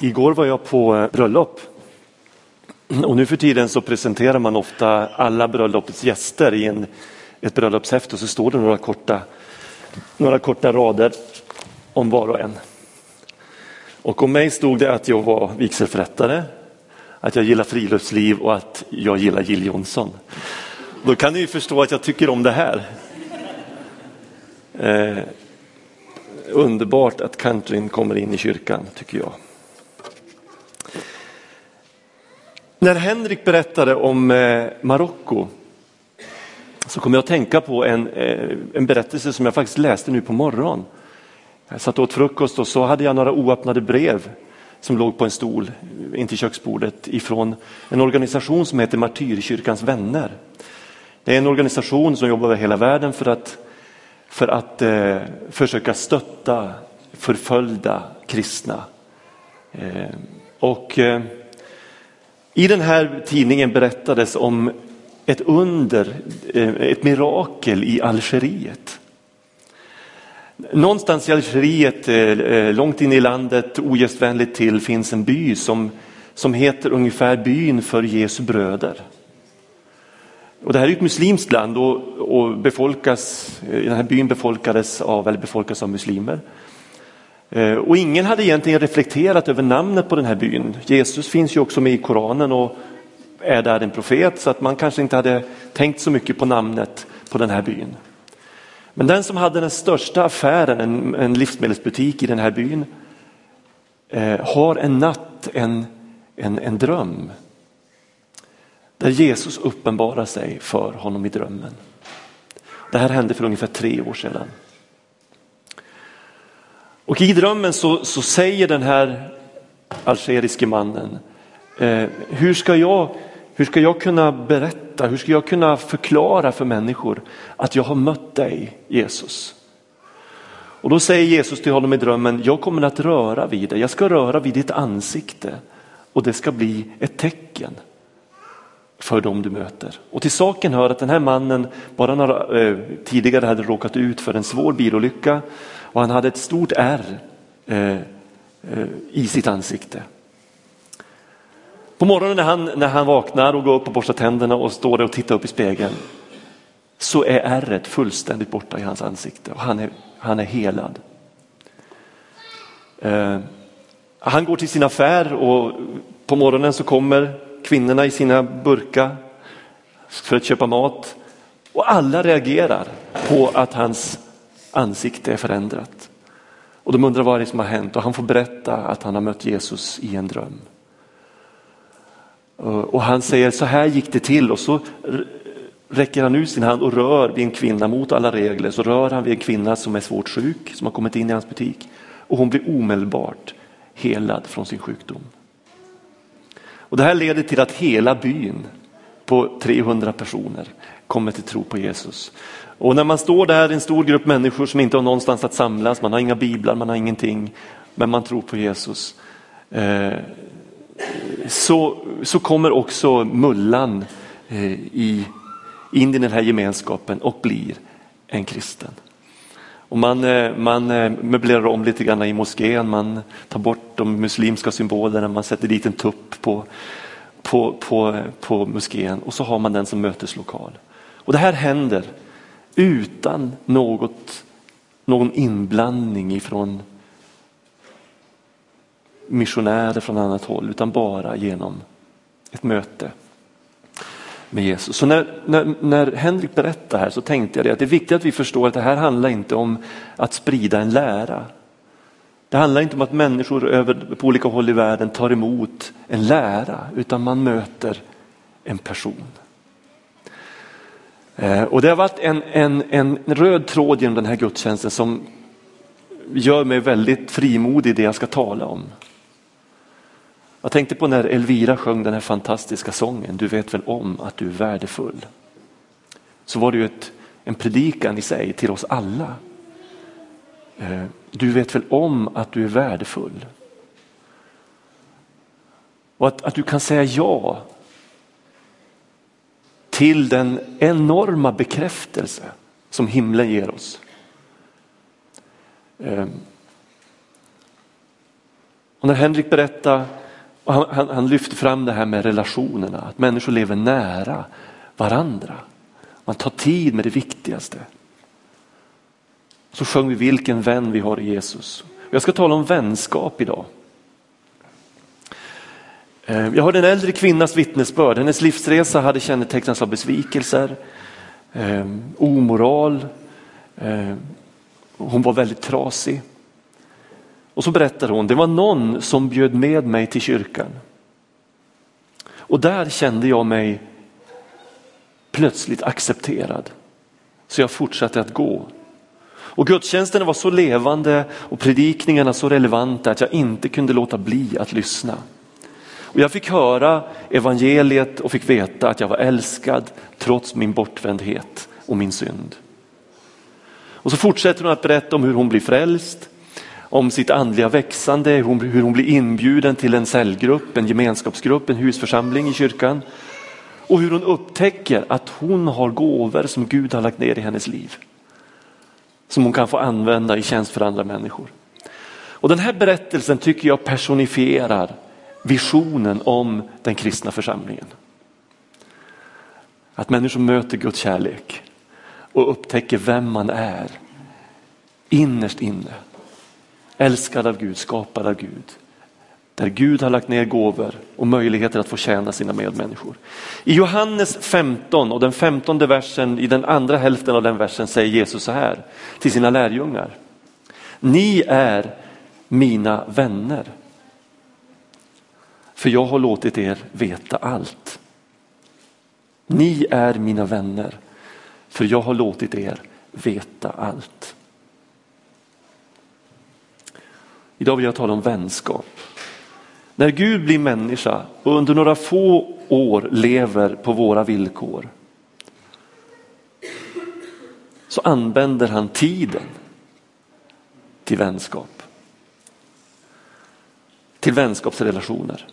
Igår var jag på eh, bröllop. Och nu för tiden så presenterar man ofta alla bröllopets gäster i en, ett bröllopshäfte och så står det några korta, några korta rader om var och en. Och om mig stod det att jag var vigselförrättare, att jag gillar friluftsliv och att jag gillar Jill Johnson. Då kan ni ju förstå att jag tycker om det här. Eh, underbart att countryn kommer in i kyrkan, tycker jag. När Henrik berättade om eh, Marocko så kom jag att tänka på en, eh, en berättelse som jag faktiskt läste nu på morgonen. Jag satt åt frukost och så hade jag några oöppnade brev som låg på en stol eh, intill köksbordet ifrån en organisation som heter Martyrkyrkans vänner. Det är en organisation som jobbar över hela världen för att, för att eh, försöka stötta förföljda kristna. Eh, och eh, i den här tidningen berättades om ett under, eh, ett mirakel i Algeriet. Någonstans i Algeriet, eh, eh, långt in i landet, ogästvänligt till, finns en by som, som heter ungefär byn för Jesu bröder. Och det här är ett muslimskt land och, och befolkas, den här byn befolkades av, eller befolkas av muslimer. Eh, och ingen hade egentligen reflekterat över namnet på den här byn. Jesus finns ju också med i Koranen och är där en profet så att man kanske inte hade tänkt så mycket på namnet på den här byn. Men den som hade den största affären, en, en livsmedelsbutik i den här byn, eh, har en natt en, en, en dröm. Där Jesus uppenbarar sig för honom i drömmen. Det här hände för ungefär tre år sedan. Och i drömmen så, så säger den här algeriske mannen, eh, hur, ska jag, hur ska jag kunna berätta, hur ska jag kunna förklara för människor att jag har mött dig Jesus? Och då säger Jesus till honom i drömmen, jag kommer att röra vid dig, jag ska röra vid ditt ansikte och det ska bli ett tecken för dem du möter. Och till saken hör att den här mannen bara några, eh, tidigare hade råkat ut för en svår bilolycka och han hade ett stort ärr eh, eh, i sitt ansikte. På morgonen när han, när han vaknar och går upp och borstar tänderna och står där och tittar upp i spegeln så är ärret fullständigt borta i hans ansikte och han är, han är helad. Eh, han går till sin affär och på morgonen så kommer kvinnorna i sina burkar för att köpa mat och alla reagerar på att hans ansikte är förändrat. Och de undrar vad det är som har hänt och han får berätta att han har mött Jesus i en dröm. Och han säger så här gick det till och så räcker han ut sin hand och rör vid en kvinna mot alla regler. Så rör han vid en kvinna som är svårt sjuk som har kommit in i hans butik och hon blir omedelbart helad från sin sjukdom. Och det här leder till att hela byn på 300 personer kommer till tro på Jesus. Och när man står där, en stor grupp människor som inte har någonstans att samlas, man har inga biblar, man har ingenting, men man tror på Jesus. Eh, så, så kommer också mullan eh, i, in i den här gemenskapen och blir en kristen. Och man, eh, man möblerar om lite grann i moskén, man tar bort de muslimska symbolerna, man sätter dit en tupp på, på, på, på moskén och så har man den som möteslokal. Och det här händer utan något, någon inblandning ifrån missionärer från annat håll utan bara genom ett möte med Jesus. Så när, när, när Henrik berättar här så tänkte jag att det är viktigt att vi förstår att det här handlar inte om att sprida en lära. Det handlar inte om att människor över, på olika håll i världen tar emot en lära utan man möter en person. Eh, och det har varit en, en, en röd tråd genom den här gudstjänsten som gör mig väldigt frimodig i det jag ska tala om. Jag tänkte på när Elvira sjöng den här fantastiska sången, du vet väl om att du är värdefull. Så var det ju ett, en predikan i sig till oss alla. Eh, du vet väl om att du är värdefull. Och att, att du kan säga ja till den enorma bekräftelse som himlen ger oss. Ehm. Och när Henrik berättade, han, han, han lyfte fram det här med relationerna, att människor lever nära varandra. Man tar tid med det viktigaste. Så sjöng vi vilken vän vi har i Jesus. Jag ska tala om vänskap idag. Eh, jag har en äldre kvinnas vittnesbörd. Hennes livsresa hade kännetecknats av besvikelser, eh, omoral, eh, hon var väldigt trasig. Och så berättar hon, det var någon som bjöd med mig till kyrkan. Och där kände jag mig plötsligt accepterad. Så jag fortsatte att gå. Och gudstjänsterna var så levande och predikningarna så relevanta att jag inte kunde låta bli att lyssna. Och jag fick höra evangeliet och fick veta att jag var älskad trots min bortvändhet och min synd. Och så fortsätter hon att berätta om hur hon blir frälst, om sitt andliga växande, hur hon blir inbjuden till en cellgrupp, en gemenskapsgrupp, en husförsamling i kyrkan. Och hur hon upptäcker att hon har gåvor som Gud har lagt ner i hennes liv. Som hon kan få använda i tjänst för andra människor. Och den här berättelsen tycker jag personifierar visionen om den kristna församlingen. Att människor möter Guds kärlek och upptäcker vem man är innerst inne. Älskad av Gud, skapad av Gud. Där Gud har lagt ner gåvor och möjligheter att få tjäna sina medmänniskor. I Johannes 15 och den femtonde versen, i den andra hälften av den versen säger Jesus så här till sina lärjungar. Ni är mina vänner. För jag har låtit er veta allt. Ni är mina vänner för jag har låtit er veta allt. Idag vill jag tala om vänskap. När Gud blir människa och under några få år lever på våra villkor så använder han tiden till vänskap. Till vänskapsrelationer.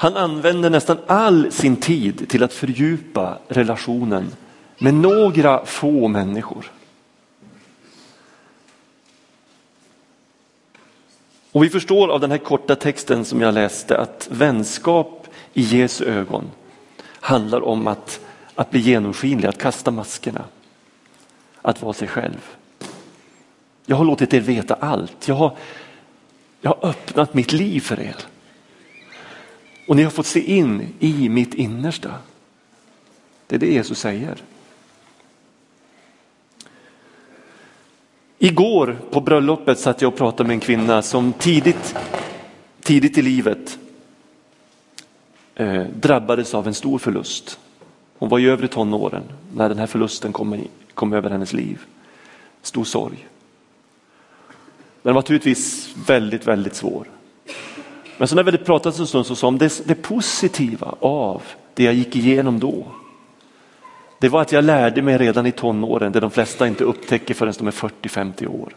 Han använder nästan all sin tid till att fördjupa relationen med några få människor. Och vi förstår av den här korta texten som jag läste att vänskap i Jesu ögon handlar om att, att bli genomskinlig, att kasta maskerna, att vara sig själv. Jag har låtit er veta allt. Jag har, jag har öppnat mitt liv för er. Och ni har fått se in i mitt innersta. Det är det Jesus säger. Igår på bröllopet satt jag och pratade med en kvinna som tidigt, tidigt i livet eh, drabbades av en stor förlust. Hon var i övre tonåren när den här förlusten kom, kom över hennes liv. Stor sorg. Den var naturligtvis väldigt, väldigt svår. Men så när vi hade pratat en stund så sa hon det, det positiva av det jag gick igenom då det var att jag lärde mig redan i tonåren, det de flesta inte upptäcker förrän de är 40-50 år.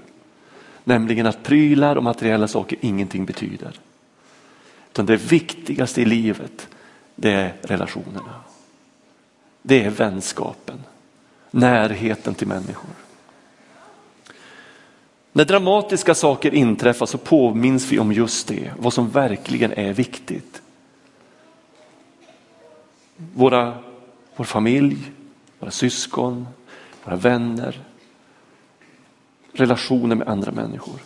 Nämligen att prylar och materiella saker ingenting betyder. Utan det viktigaste i livet, det är relationerna. Det är vänskapen, närheten till människor. När dramatiska saker inträffar så påminns vi om just det, vad som verkligen är viktigt. Våra, vår familj, våra syskon, våra vänner, relationer med andra människor.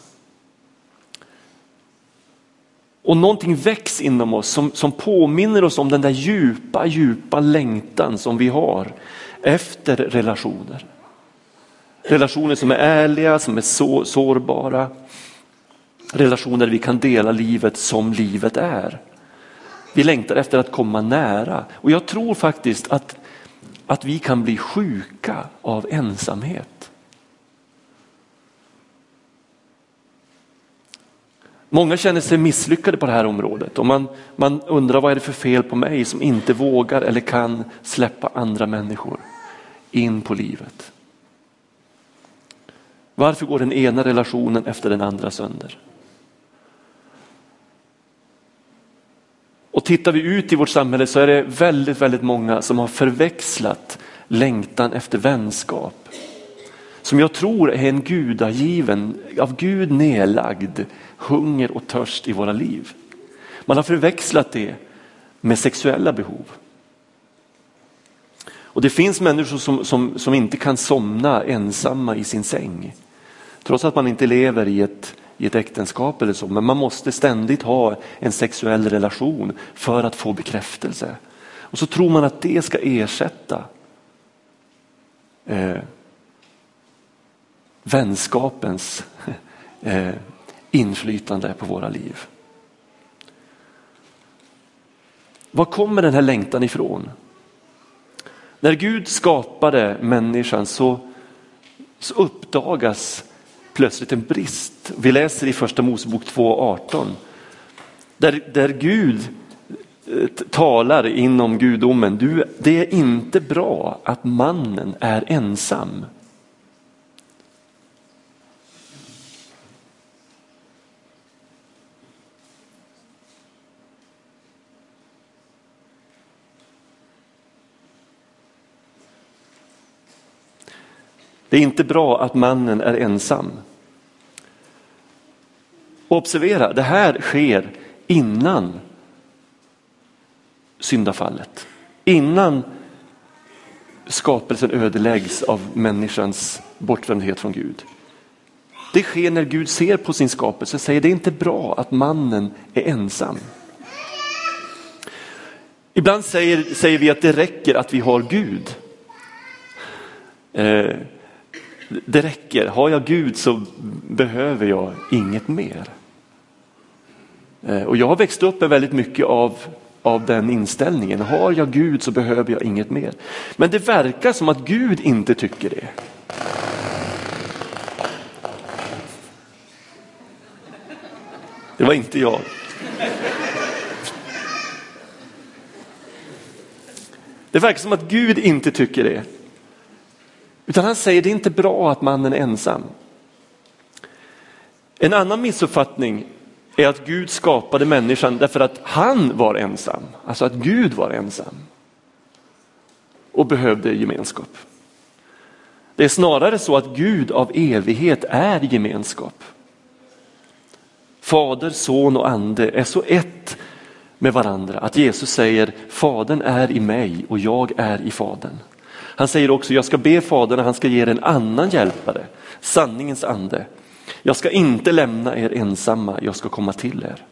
Och någonting väcks inom oss som, som påminner oss om den där djupa, djupa längtan som vi har efter relationer. Relationer som är ärliga, som är så, sårbara. Relationer där vi kan dela livet som livet är. Vi längtar efter att komma nära och jag tror faktiskt att att vi kan bli sjuka av ensamhet. Många känner sig misslyckade på det här området och man, man undrar vad är det för fel på mig som inte vågar eller kan släppa andra människor in på livet. Varför går den ena relationen efter den andra sönder? Och tittar vi ut i vårt samhälle så är det väldigt, väldigt många som har förväxlat längtan efter vänskap. som jag tror är en gudagiven, av Gud nedlagd hunger och törst i våra liv. Man har förväxlat det med sexuella behov. Och det finns människor som, som, som inte kan somna ensamma i sin säng. Trots att man inte lever i ett, i ett äktenskap eller så, men man måste ständigt ha en sexuell relation för att få bekräftelse. Och så tror man att det ska ersätta eh, vänskapens eh, inflytande på våra liv. Var kommer den här längtan ifrån? När Gud skapade människan så, så uppdagas plötsligt en brist. Vi läser i första Mosebok 2.18 där, där Gud eh, talar inom gudomen. Du, det är inte bra att mannen är ensam. Det är inte bra att mannen är ensam. observera, det här sker innan syndafallet. Innan skapelsen ödeläggs av människans bortvändhet från Gud. Det sker när Gud ser på sin skapelse och säger det är inte bra att mannen är ensam. Ibland säger, säger vi att det räcker att vi har Gud. Eh, det räcker, har jag Gud så behöver jag inget mer. Eh, och jag har växt upp med väldigt mycket av, av den inställningen. Har jag Gud så behöver jag inget mer. Men det verkar som att Gud inte tycker det. Det var inte jag. Det verkar som att Gud inte tycker det. Utan han säger det är inte bra att mannen är ensam. En annan missuppfattning är att Gud skapade människan därför att han var ensam. Alltså att Gud var ensam. Och behövde gemenskap. Det är snarare så att Gud av evighet är gemenskap. Fader, son och ande är så ett med varandra att Jesus säger Fadern är i mig och jag är i Fadern. Han säger också, jag ska be Fadern att han ska ge er en annan hjälpare, sanningens ande. Jag ska inte lämna er ensamma, jag ska komma till er.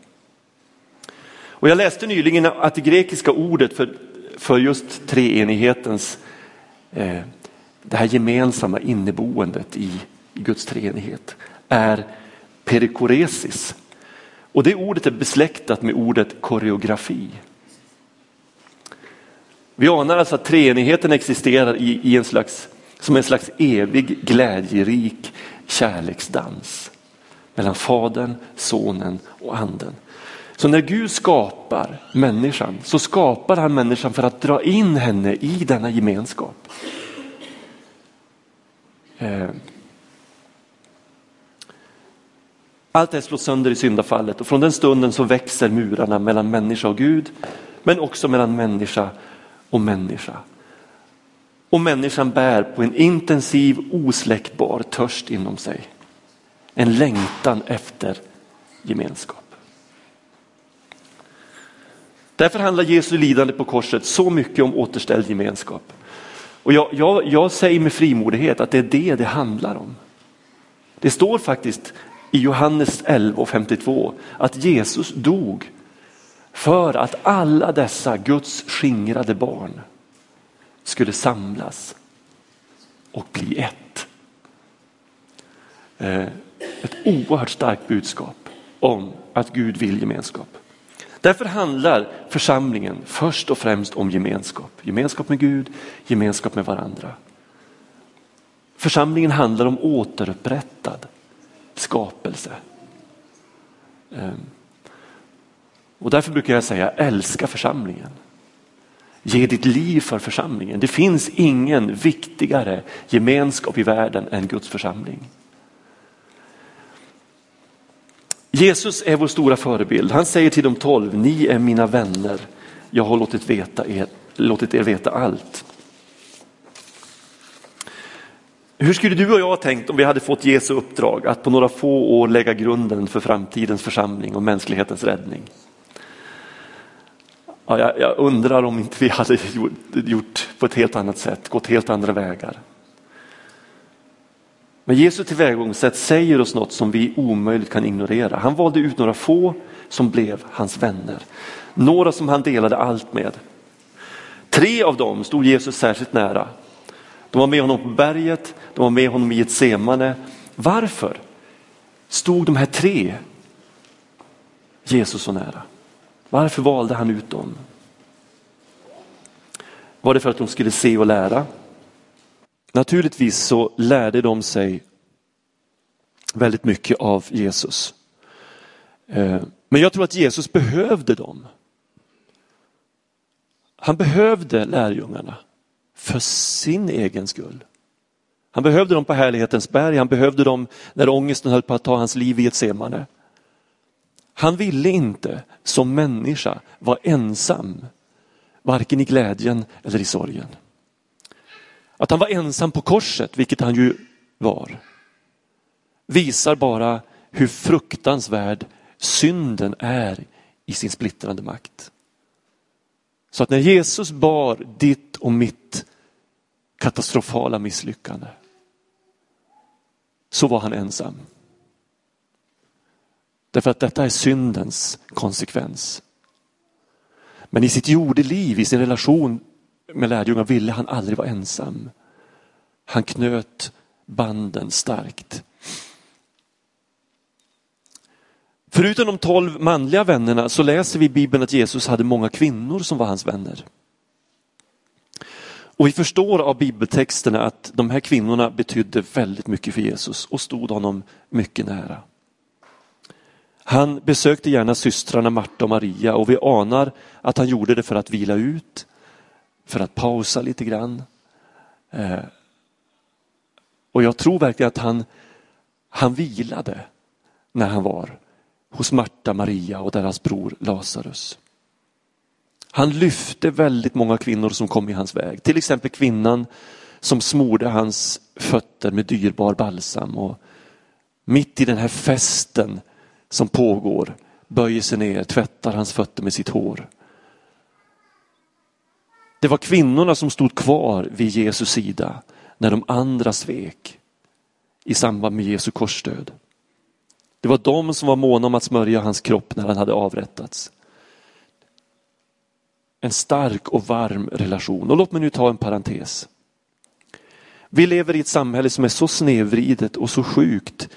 Och jag läste nyligen att det grekiska ordet för, för just treenighetens, eh, det här gemensamma inneboendet i, i Guds treenighet är perikoresis. Och det ordet är besläktat med ordet koreografi. Vi anar alltså att treenigheten existerar i, i en slags, som en slags evig glädjerik kärleksdans mellan Fadern, Sonen och Anden. Så när Gud skapar människan så skapar han människan för att dra in henne i denna gemenskap. Eh. Allt det slås sönder i syndafallet och från den stunden så växer murarna mellan människa och Gud men också mellan människa och människa. Och människan bär på en intensiv osläckbar törst inom sig. En längtan efter gemenskap. Därför handlar Jesu lidande på korset så mycket om återställd gemenskap. Och jag, jag, jag säger med frimodighet att det är det det handlar om. Det står faktiskt i Johannes 11 och 52 att Jesus dog för att alla dessa Guds skingrade barn skulle samlas och bli ett. Eh, ett oerhört starkt budskap om att Gud vill gemenskap. Därför handlar församlingen först och främst om gemenskap. Gemenskap med Gud, gemenskap med varandra. Församlingen handlar om återupprättad skapelse. Ehm, och därför brukar jag säga älska församlingen. Ge ditt liv för församlingen. Det finns ingen viktigare gemenskap i världen än Guds församling. Jesus är vår stora förebild. Han säger till de tolv, ni är mina vänner. Jag har låtit, veta er, låtit er veta allt. Hur skulle du och jag ha tänkt om vi hade fått Jesu uppdrag att på några få år lägga grunden för framtidens församling och mänsklighetens räddning? Ja, jag, jag undrar om inte vi hade gjort, gjort på ett helt annat sätt, gått helt andra vägar. Men Jesu tillvägagångssätt säger oss något som vi omöjligt kan ignorera. Han valde ut några få som blev hans vänner. Några som han delade allt med. Tre av dem stod Jesus särskilt nära. De var med honom på berget, de var med honom i ett semane. Varför stod de här tre Jesus så nära? Varför valde han ut dem? Var det för att de skulle se och lära? Naturligtvis så lärde de sig väldigt mycket av Jesus. Eh, men jag tror att Jesus behövde dem. Han behövde lärjungarna för sin egen skull. Han behövde dem på härlighetens berg, han behövde dem när ångesten höll på att ta hans liv i ett semane. Han ville inte som människa vara ensam, varken i glädjen eller i sorgen. Att han var ensam på korset, vilket han ju var, visar bara hur fruktansvärd synden är i sin splittrande makt. Så att när Jesus bar ditt och mitt katastrofala misslyckande så var han ensam. Därför att detta är syndens konsekvens. Men i sitt jordeliv, i sin relation med lärjungar ville han aldrig vara ensam. Han knöt banden starkt. Förutom de tolv manliga vännerna så läser vi i Bibeln att Jesus hade många kvinnor som var hans vänner. Och vi förstår av bibeltexterna att de här kvinnorna betydde väldigt mycket för Jesus och stod honom mycket nära. Han besökte gärna systrarna Marta och Maria och vi anar att han gjorde det för att vila ut, för att pausa lite grann. Eh, och jag tror verkligen att han, han vilade när han var hos Marta, Maria och deras bror Lazarus. Han lyfte väldigt många kvinnor som kom i hans väg. Till exempel kvinnan som smorde hans fötter med dyrbar balsam. Och mitt i den här festen som pågår böjer sig ner, tvättar hans fötter med sitt hår. Det var kvinnorna som stod kvar vid Jesus sida när de andra svek i samband med Jesu korsdöd. Det var de som var måna om att smörja hans kropp när han hade avrättats. En stark och varm relation. Och låt mig nu ta en parentes. Vi lever i ett samhälle som är så snedvridet och så sjukt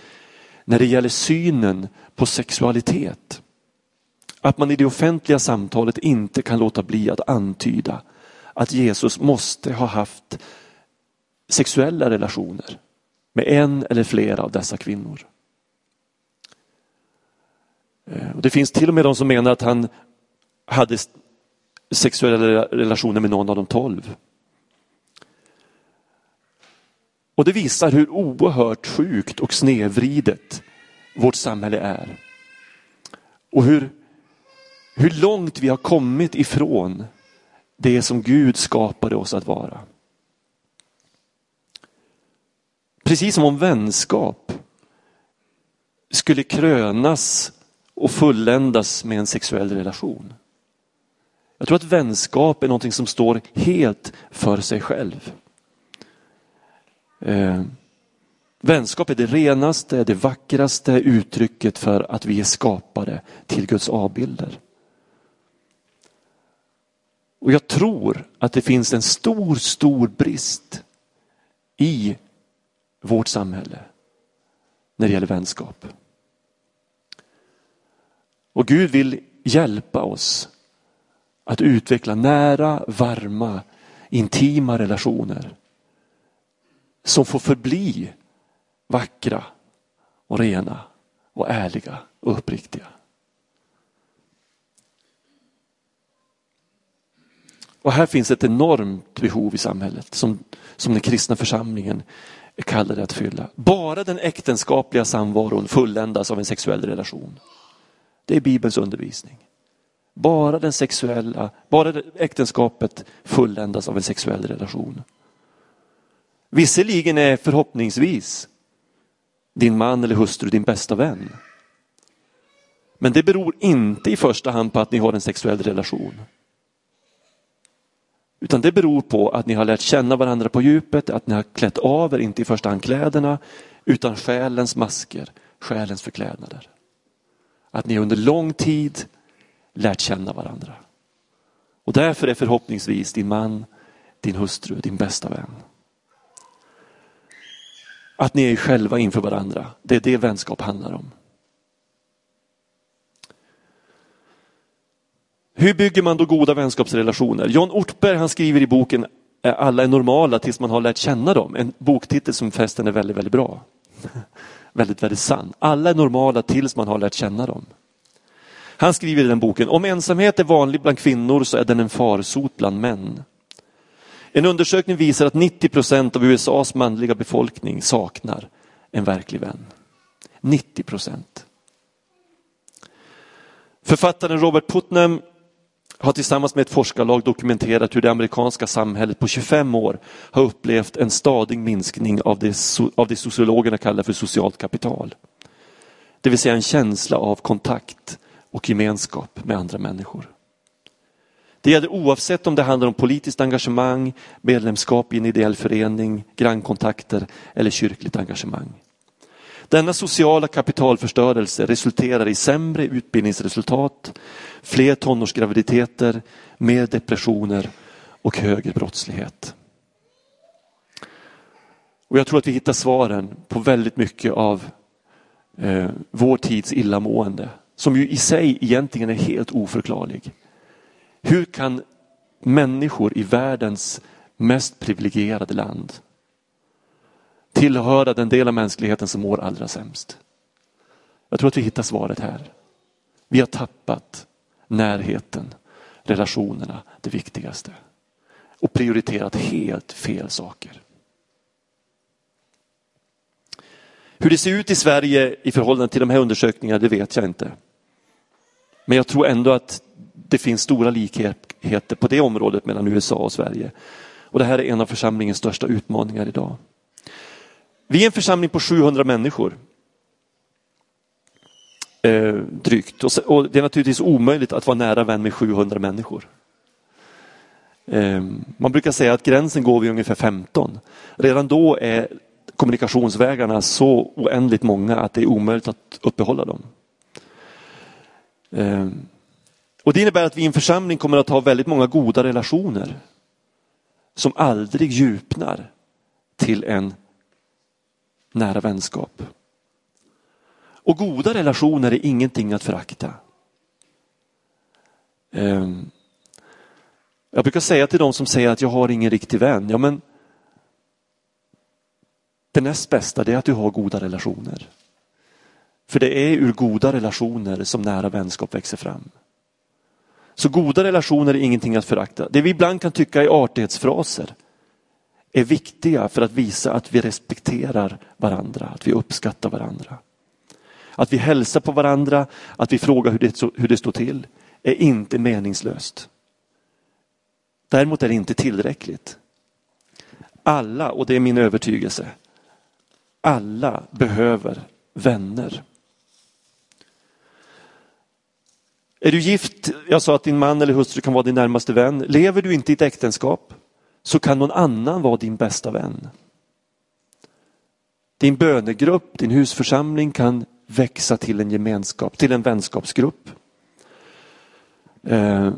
när det gäller synen på sexualitet. Att man i det offentliga samtalet inte kan låta bli att antyda att Jesus måste ha haft sexuella relationer med en eller flera av dessa kvinnor. Eh, det finns till och med de som menar att han hade sexuella relationer med någon av de tolv. Och det visar hur oerhört sjukt och snedvridet vårt samhälle är. Och hur, hur långt vi har kommit ifrån det som Gud skapade oss att vara. Precis som om vänskap skulle krönas och fulländas med en sexuell relation. Jag tror att vänskap är någonting som står helt för sig själv. Eh, vänskap är det renaste, det vackraste uttrycket för att vi är skapade till Guds avbilder. Och jag tror att det finns en stor, stor brist i vårt samhälle när det gäller vänskap. Och Gud vill hjälpa oss att utveckla nära, varma, intima relationer som får förbli vackra och rena och ärliga och uppriktiga. Och här finns ett enormt behov i samhället som, som den kristna församlingen är kallade att fylla. Bara den äktenskapliga samvaron fulländas av en sexuell relation. Det är Bibelns undervisning. Bara den sexuella, bara äktenskapet fulländas av en sexuell relation. Visserligen är förhoppningsvis din man eller hustru din bästa vän. Men det beror inte i första hand på att ni har en sexuell relation. Utan det beror på att ni har lärt känna varandra på djupet, att ni har klätt av er, inte i första hand kläderna, utan själens masker, själens förklädnader. Att ni under lång tid lärt känna varandra. Och därför är förhoppningsvis din man, din hustru, din bästa vän. Att ni är själva inför varandra, det är det vänskap handlar om. Hur bygger man då goda vänskapsrelationer? John Ortberg han skriver i boken Alla är normala tills man har lärt känna dem. En boktitel som förresten är väldigt, väldigt bra. väldigt, väldigt sann. Alla är normala tills man har lärt känna dem. Han skriver i den boken, om ensamhet är vanlig bland kvinnor så är den en farsot bland män. En undersökning visar att 90 procent av USAs manliga befolkning saknar en verklig vän. 90 procent. Författaren Robert Putnam har tillsammans med ett forskarlag dokumenterat hur det amerikanska samhället på 25 år har upplevt en stadig minskning av det, av det sociologerna kallar för socialt kapital. Det vill säga en känsla av kontakt och gemenskap med andra människor. Det gäller oavsett om det handlar om politiskt engagemang, medlemskap i en ideell förening, grannkontakter eller kyrkligt engagemang. Denna sociala kapitalförstörelse resulterar i sämre utbildningsresultat, fler tonårsgraviditeter, mer depressioner och högre brottslighet. Och Jag tror att vi hittar svaren på väldigt mycket av eh, vår tids illamående som ju i sig egentligen är helt oförklarlig. Hur kan människor i världens mest privilegierade land tillhöra den del av mänskligheten som mår allra sämst? Jag tror att vi hittar svaret här. Vi har tappat närheten, relationerna, det viktigaste. Och prioriterat helt fel saker. Hur det ser ut i Sverige i förhållande till de här undersökningarna, det vet jag inte. Men jag tror ändå att det finns stora likheter på det området mellan USA och Sverige. Och det här är en av församlingens största utmaningar idag. Vi är en församling på 700 människor. Eh, drygt. Och, och, det är naturligtvis omöjligt att vara nära vän med 700 människor. Eh, man brukar säga att gränsen går vid ungefär 15. Redan då är kommunikationsvägarna så oändligt många att det är omöjligt att uppehålla dem. Eh, och Det innebär att vi i en församling kommer att ha väldigt många goda relationer som aldrig djupnar till en nära vänskap. Och goda relationer är ingenting att förakta. Ehm, jag brukar säga till de som säger att jag har ingen riktig vän, ja men det näst bästa är att du har goda relationer. För det är ur goda relationer som nära vänskap växer fram. Så goda relationer är ingenting att förakta. Det vi ibland kan tycka är artighetsfraser är viktiga för att visa att vi respekterar varandra, att vi uppskattar varandra. Att vi hälsar på varandra, att vi frågar hur det, hur det står till, är inte meningslöst. Däremot är det inte tillräckligt. Alla, och det är min övertygelse, alla behöver vänner. Är du gift, jag sa att din man eller hustru kan vara din närmaste vän. Lever du inte i ett äktenskap så kan någon annan vara din bästa vän. Din bönegrupp, din husförsamling kan växa till en gemenskap, till en vänskapsgrupp. Eh.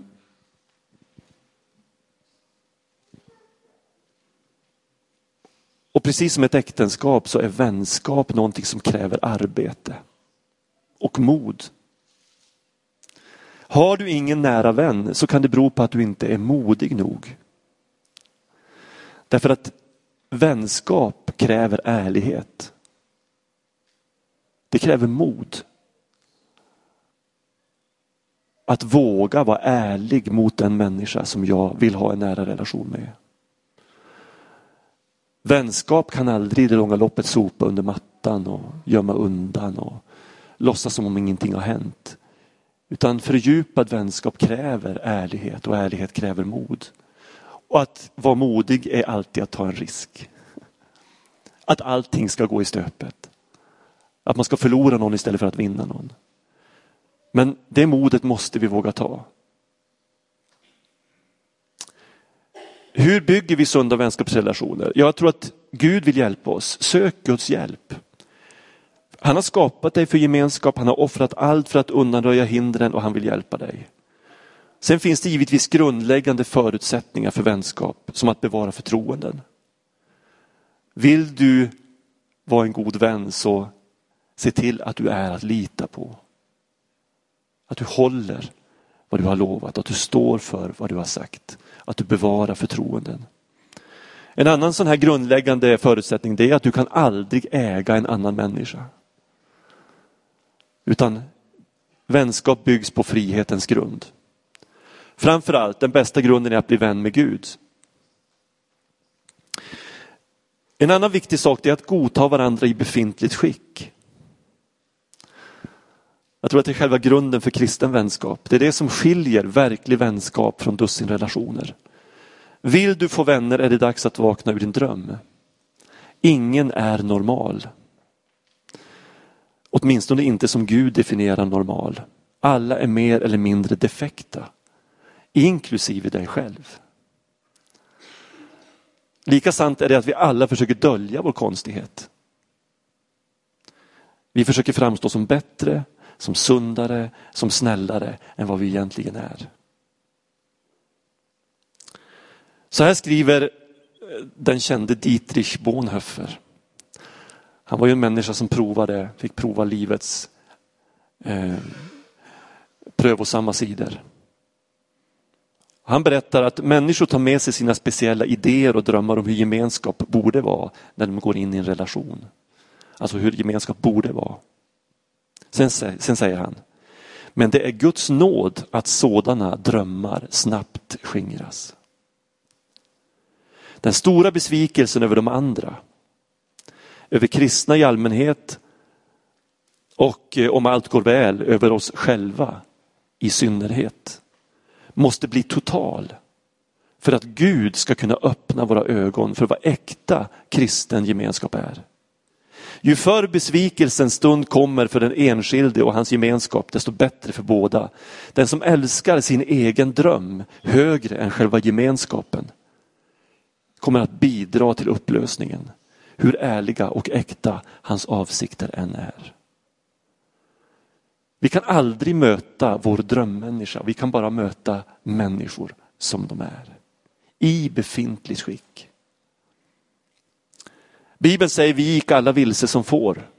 Och precis som ett äktenskap så är vänskap någonting som kräver arbete och mod. Har du ingen nära vän så kan det bero på att du inte är modig nog. Därför att vänskap kräver ärlighet. Det kräver mod. Att våga vara ärlig mot den människa som jag vill ha en nära relation med. Vänskap kan aldrig i det långa loppet sopa under mattan och gömma undan och låtsas som om ingenting har hänt. Utan fördjupad vänskap kräver ärlighet och ärlighet kräver mod. Och att vara modig är alltid att ta en risk. att allting ska gå i stöpet. Att man ska förlora någon istället för att vinna någon. Men det modet måste vi våga ta. Hur bygger vi sunda vänskapsrelationer? Jag tror att Gud vill hjälpa oss. Sök Guds hjälp. Han har skapat dig för gemenskap, han har offrat allt för att undanröja hindren och han vill hjälpa dig. Sen finns det givetvis grundläggande förutsättningar för vänskap, som att bevara förtroenden. Vill du vara en god vän så se till att du är att lita på. Att du håller vad du har lovat, att du står för vad du har sagt, att du bevarar förtroenden. En annan sån här grundläggande förutsättning det är att du kan aldrig äga en annan människa. Utan vänskap byggs på frihetens grund. Framförallt, den bästa grunden är att bli vän med Gud. En annan viktig sak är att godta varandra i befintligt skick. Jag tror att det är själva grunden för kristen vänskap. Det är det som skiljer verklig vänskap från dussinrelationer. Vill du få vänner är det dags att vakna ur din dröm. Ingen är normal. Åtminstone inte som Gud definierar normal. Alla är mer eller mindre defekta. Inklusive dig själv. Lika sant är det att vi alla försöker dölja vår konstighet. Vi försöker framstå som bättre, som sundare, som snällare än vad vi egentligen är. Så här skriver den kände Dietrich Bonhoeffer. Han var ju en människa som provade, fick prova livets eh, prövosamma sidor. Han berättar att människor tar med sig sina speciella idéer och drömmar om hur gemenskap borde vara när de går in i en relation. Alltså hur gemenskap borde vara. Sen, sen säger han, men det är Guds nåd att sådana drömmar snabbt skingras. Den stora besvikelsen över de andra, över kristna i allmänhet och eh, om allt går väl över oss själva i synnerhet måste bli total för att Gud ska kunna öppna våra ögon för vad äkta kristen gemenskap är. Ju förr besvikelsens stund kommer för den enskilde och hans gemenskap, desto bättre för båda. Den som älskar sin egen dröm högre än själva gemenskapen kommer att bidra till upplösningen, hur ärliga och äkta hans avsikter än är. Vi kan aldrig möta vår drömmänniska, vi kan bara möta människor som de är. I befintligt skick. Bibeln säger vi gick alla vilse som får.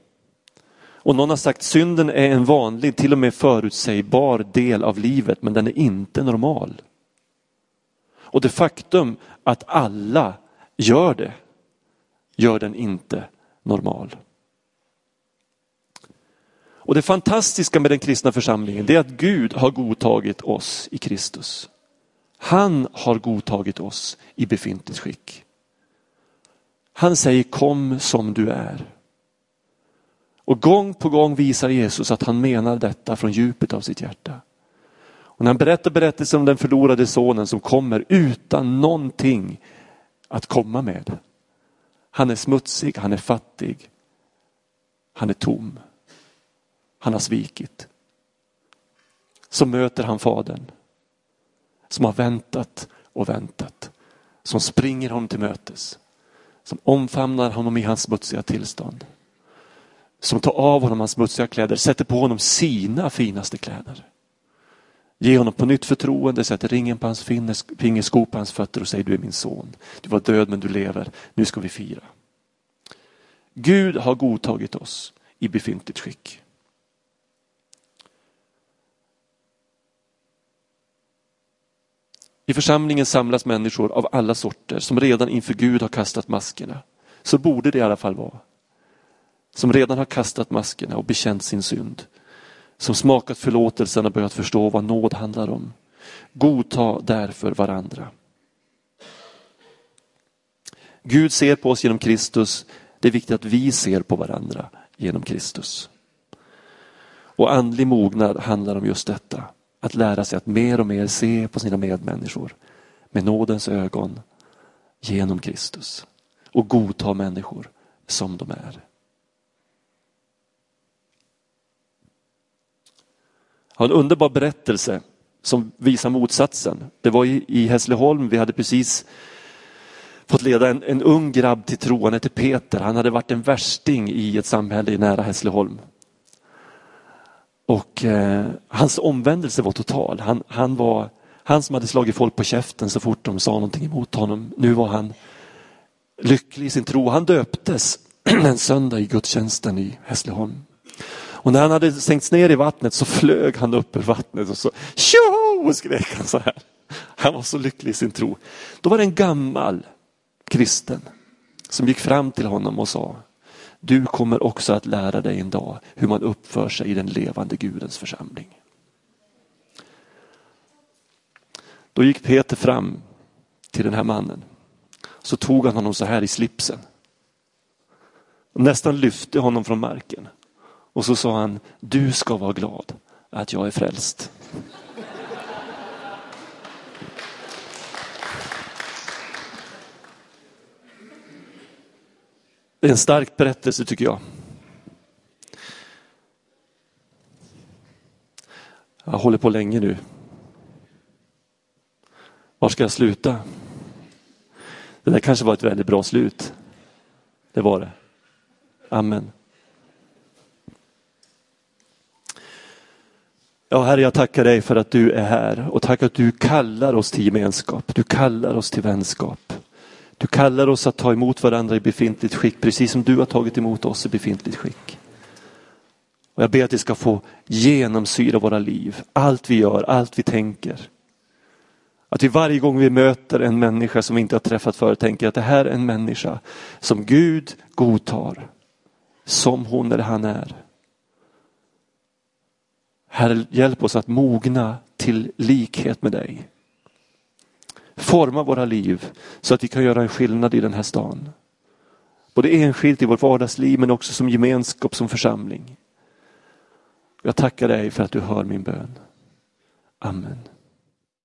Och någon har sagt synden är en vanlig, till och med förutsägbar del av livet, men den är inte normal. Och det faktum att alla gör det, gör den inte normal. Och det fantastiska med den kristna församlingen det är att Gud har godtagit oss i Kristus. Han har godtagit oss i befintligt skick. Han säger kom som du är. Och gång på gång visar Jesus att han menar detta från djupet av sitt hjärta. Och när han berättar berättelsen om den förlorade sonen som kommer utan någonting att komma med. Han är smutsig, han är fattig, han är tom. Han har svikit. Så möter han fadern som har väntat och väntat. Som springer honom till mötes. Som omfamnar honom i hans smutsiga tillstånd. Som tar av honom hans smutsiga kläder, sätter på honom sina finaste kläder. Ge honom på nytt förtroende, sätt ringen på hans fingersko på hans fötter och säg du är min son. Du var död men du lever, nu ska vi fira. Gud har godtagit oss i befintligt skick. I församlingen samlas människor av alla sorter som redan inför Gud har kastat maskerna. Så borde det i alla fall vara. Som redan har kastat maskerna och bekänt sin synd. Som smakat förlåtelsen och börjat förstå vad nåd handlar om. Godta därför varandra. Gud ser på oss genom Kristus. Det är viktigt att vi ser på varandra genom Kristus. Och andlig mognad handlar om just detta. Att lära sig att mer och mer se på sina medmänniskor med nådens ögon genom Kristus och godta människor som de är. Har en underbar berättelse som visar motsatsen. Det var i, i Hässleholm, vi hade precis fått leda en, en ung grabb till tro, han hette Peter. Han hade varit en värsting i ett samhälle nära Hässleholm. Och eh, hans omvändelse var total. Han, han, var, han som hade slagit folk på käften så fort de sa någonting emot honom. Nu var han lycklig i sin tro. Han döptes en söndag i gudstjänsten i Hässleholm. Och när han hade sänkts ner i vattnet så flög han upp ur vattnet och så tjoho skrek han så här. Han var så lycklig i sin tro. Då var det en gammal kristen som gick fram till honom och sa du kommer också att lära dig en dag hur man uppför sig i den levande Gudens församling. Då gick Peter fram till den här mannen. Så tog han honom så här i slipsen. Och nästan lyfte honom från marken. Och så sa han, du ska vara glad att jag är frälst. Det är en stark berättelse tycker jag. Jag håller på länge nu. Var ska jag sluta? Det där kanske var ett väldigt bra slut. Det var det. Amen. Ja, Herre, jag tackar dig för att du är här och tack att du kallar oss till gemenskap. Du kallar oss till vänskap. Du kallar oss att ta emot varandra i befintligt skick, precis som du har tagit emot oss i befintligt skick. Och jag ber att det ska få genomsyra våra liv, allt vi gör, allt vi tänker. Att vi varje gång vi möter en människa som vi inte har träffat förut tänker att det här är en människa som Gud godtar. Som hon eller han är. Herre, hjälp oss att mogna till likhet med dig. Forma våra liv så att vi kan göra en skillnad i den här stan. Både enskilt i vårt vardagsliv men också som gemenskap, som församling. Jag tackar dig för att du hör min bön. Amen.